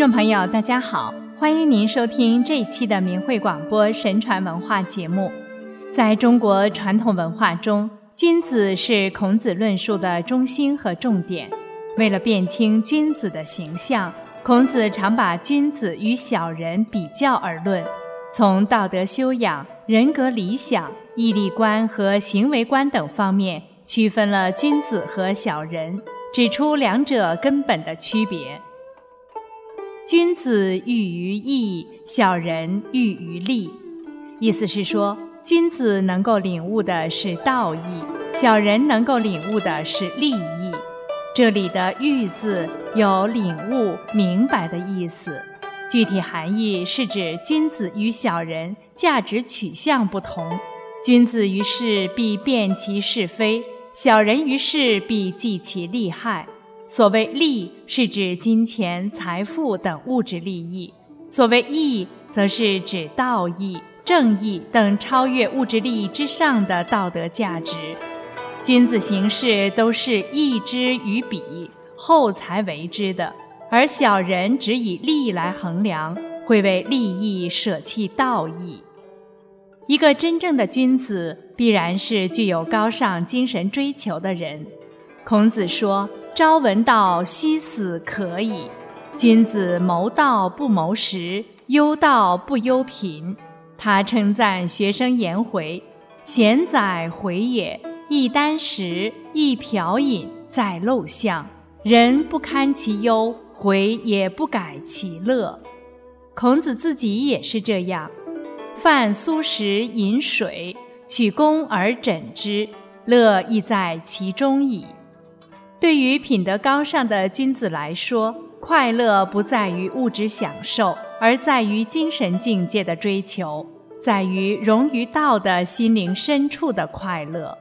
众朋友，大家好，欢迎您收听这一期的明慧广播神传文化节目。在中国传统文化中，君子是孔子论述的中心和重点。为了辨清君子的形象，孔子常把君子与小人比较而论，从道德修养、人格理想、毅力观和行为观等方面区分了君子和小人，指出两者根本的区别。君子喻于义，小人喻于利。意思是说，君子能够领悟的是道义，小人能够领悟的是利益。这里的“喻”字有领悟、明白的意思，具体含义是指君子与小人价值取向不同，君子于是必辨其是非，小人于是必计其利害。所谓利，是指金钱、财富等物质利益；所谓义，则是指道义、正义等超越物质利益之上的道德价值。君子行事都是义之于彼，后才为之的；而小人只以利来衡量，会为利益舍弃道义。一个真正的君子，必然是具有高尚精神追求的人。孔子说。朝闻道，夕死可矣。君子谋道不谋食，忧道不忧贫。他称赞学生颜回：“贤哉，回也！一箪食，一瓢饮，在陋巷，人不堪其忧，回也不改其乐。”孔子自己也是这样：饭苏食饮水，取功而枕之，乐亦在其中矣。对于品德高尚的君子来说，快乐不在于物质享受，而在于精神境界的追求，在于融于道的心灵深处的快乐。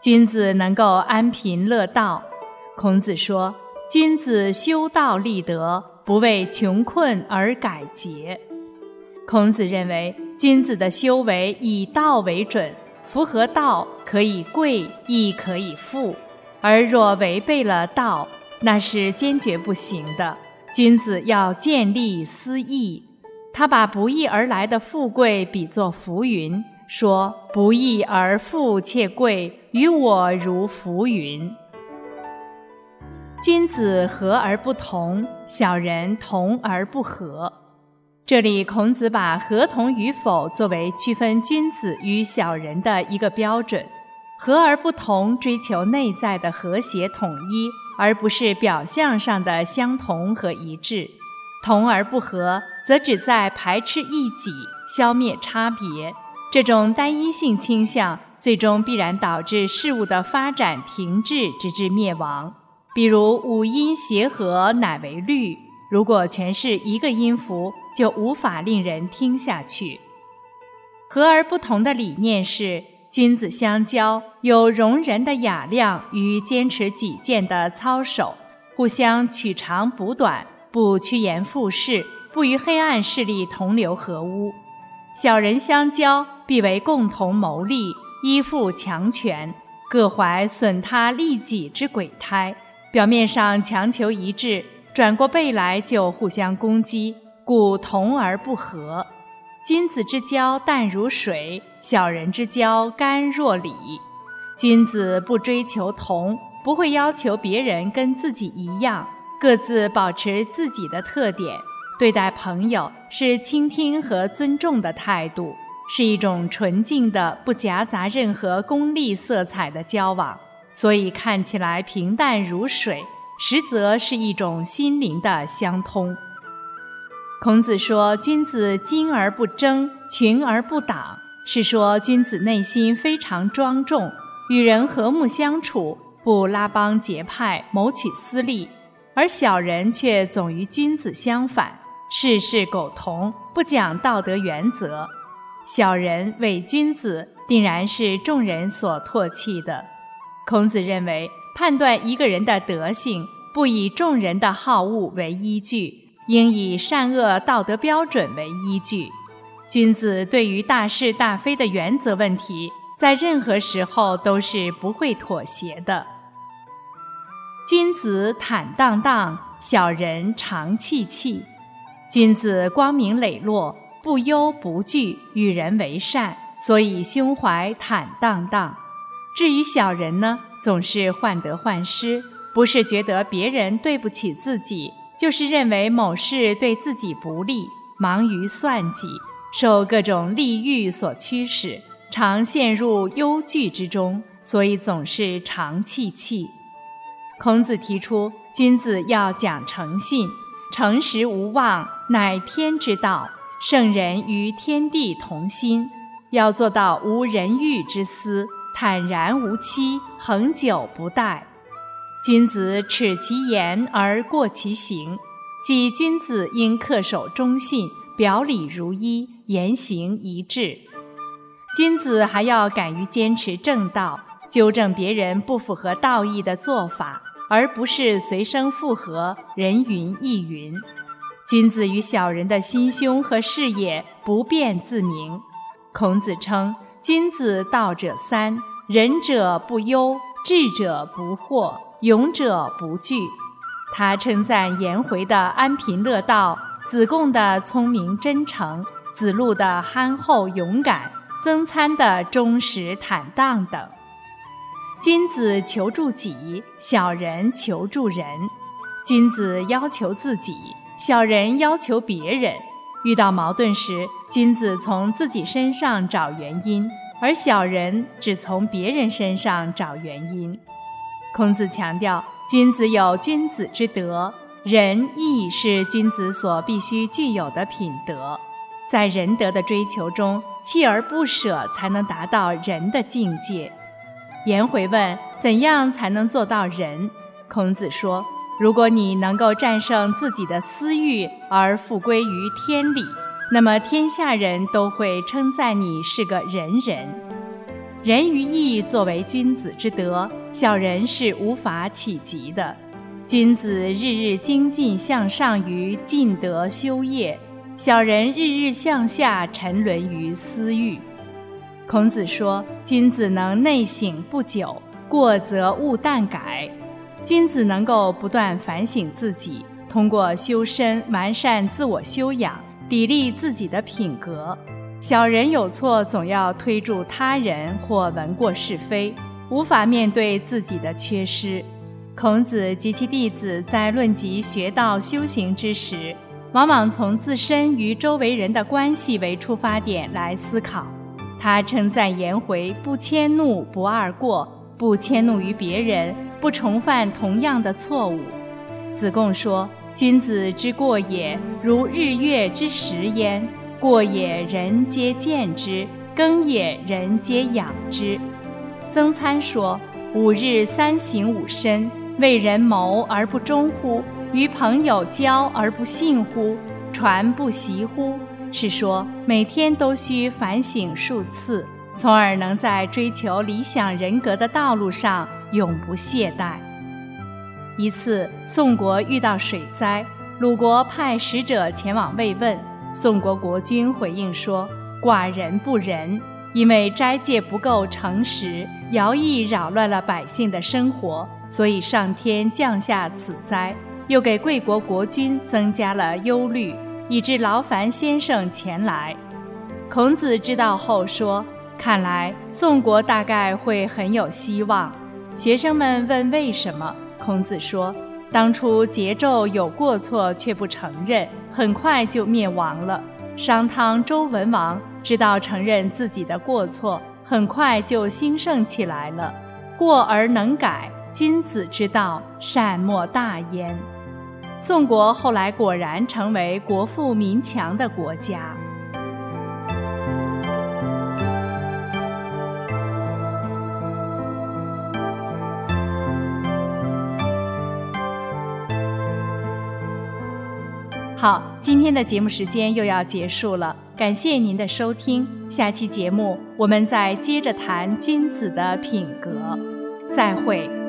君子能够安贫乐道。孔子说：“君子修道立德，不为穷困而改节。”孔子认为，君子的修为以道为准，符合道可以贵，亦可以富。而若违背了道，那是坚决不行的。君子要见利思义，他把不义而来的富贵比作浮云，说不义而富且贵，于我如浮云。君子和而不同，小人同而不和。这里孔子把合同与否作为区分君子与小人的一个标准。和而不同，追求内在的和谐统一，而不是表象上的相同和一致；同而不和，则只在排斥异己，消灭差别。这种单一性倾向，最终必然导致事物的发展停滞，直至灭亡。比如五音协和，乃为律。如果全是一个音符，就无法令人听下去。和而不同的理念是。君子相交，有容人的雅量与坚持己见的操守，互相取长补短，不趋炎附势，不与黑暗势力同流合污。小人相交，必为共同谋利，依附强权，各怀损他利己之鬼胎。表面上强求一致，转过背来就互相攻击，故同而不和。君子之交淡如水，小人之交甘若醴。君子不追求同，不会要求别人跟自己一样，各自保持自己的特点。对待朋友是倾听和尊重的态度，是一种纯净的、不夹杂任何功利色彩的交往。所以看起来平淡如水，实则是一种心灵的相通。孔子说：“君子精而不争，群而不党，是说君子内心非常庄重，与人和睦相处，不拉帮结派，谋取私利；而小人却总与君子相反，事事苟同，不讲道德原则。小人伪君子，定然是众人所唾弃的。”孔子认为，判断一个人的德性，不以众人的好恶为依据。应以善恶道德标准为依据。君子对于大是大非的原则问题，在任何时候都是不会妥协的。君子坦荡荡，小人长戚戚。君子光明磊落，不忧不惧，与人为善，所以胸怀坦荡荡。至于小人呢，总是患得患失，不是觉得别人对不起自己，就是认为某事对自己不利，忙于算计，受各种利欲所驱使，常陷入忧惧之中，所以总是常气气。孔子提出，君子要讲诚信，诚实无妄，乃天之道。圣人与天地同心，要做到无人欲之私。坦然无欺，恒久不殆。君子耻其言而过其行，即君子应恪守忠信，表里如一，言行一致。君子还要敢于坚持正道，纠正别人不符合道义的做法，而不是随声附和，人云亦云。君子与小人的心胸和视野不便自明。孔子称。君子道者三：仁者不忧，智者不惑，勇者不惧。他称赞颜回的安贫乐道，子贡的聪明真诚，子路的憨厚勇敢，曾参的忠实坦荡等。君子求助己，小人求助人。君子要求自己，小人要求别人。遇到矛盾时，君子从自己身上找原因，而小人只从别人身上找原因。孔子强调，君子有君子之德，仁义是君子所必须具有的品德。在仁德的追求中，锲而不舍才能达到仁的境界。颜回问：“怎样才能做到仁？”孔子说。如果你能够战胜自己的私欲而复归于天理，那么天下人都会称赞你是个仁人。仁于义作为君子之德，小人是无法企及的。君子日日精进向上于尽德修业，小人日日向下沉沦于私欲。孔子说：“君子能内省不久，过则勿惮改。”君子能够不断反省自己，通过修身完善自我修养，砥砺自己的品格。小人有错，总要推助他人或闻过是非，无法面对自己的缺失。孔子及其弟子在论及学道修行之时，往往从自身与周围人的关系为出发点来思考。他称赞颜回不迁怒，不贰过，不迁怒于别人。不重犯同样的错误。子贡说：“君子之过也，如日月之食焉。过也，人皆见之；耕也，人皆养之。”曾参说：“五日三省吾身，为人谋而不忠乎？与朋友交而不信乎？传不习乎？”是说每天都需反省数次，从而能在追求理想人格的道路上。永不懈怠。一次，宋国遇到水灾，鲁国派使者前往慰问。宋国国君回应说：“寡人不仁，因为斋戒不够诚实，徭役扰乱了百姓的生活，所以上天降下此灾，又给贵国国君增加了忧虑，以致劳烦先生前来。”孔子知道后说：“看来宋国大概会很有希望。”学生们问为什么？孔子说：“当初桀纣有过错却不承认，很快就灭亡了。商汤、周文王知道承认自己的过错，很快就兴盛起来了。过而能改，君子之道，善莫大焉。”宋国后来果然成为国富民强的国家。好，今天的节目时间又要结束了，感谢您的收听。下期节目我们再接着谈君子的品格，再会。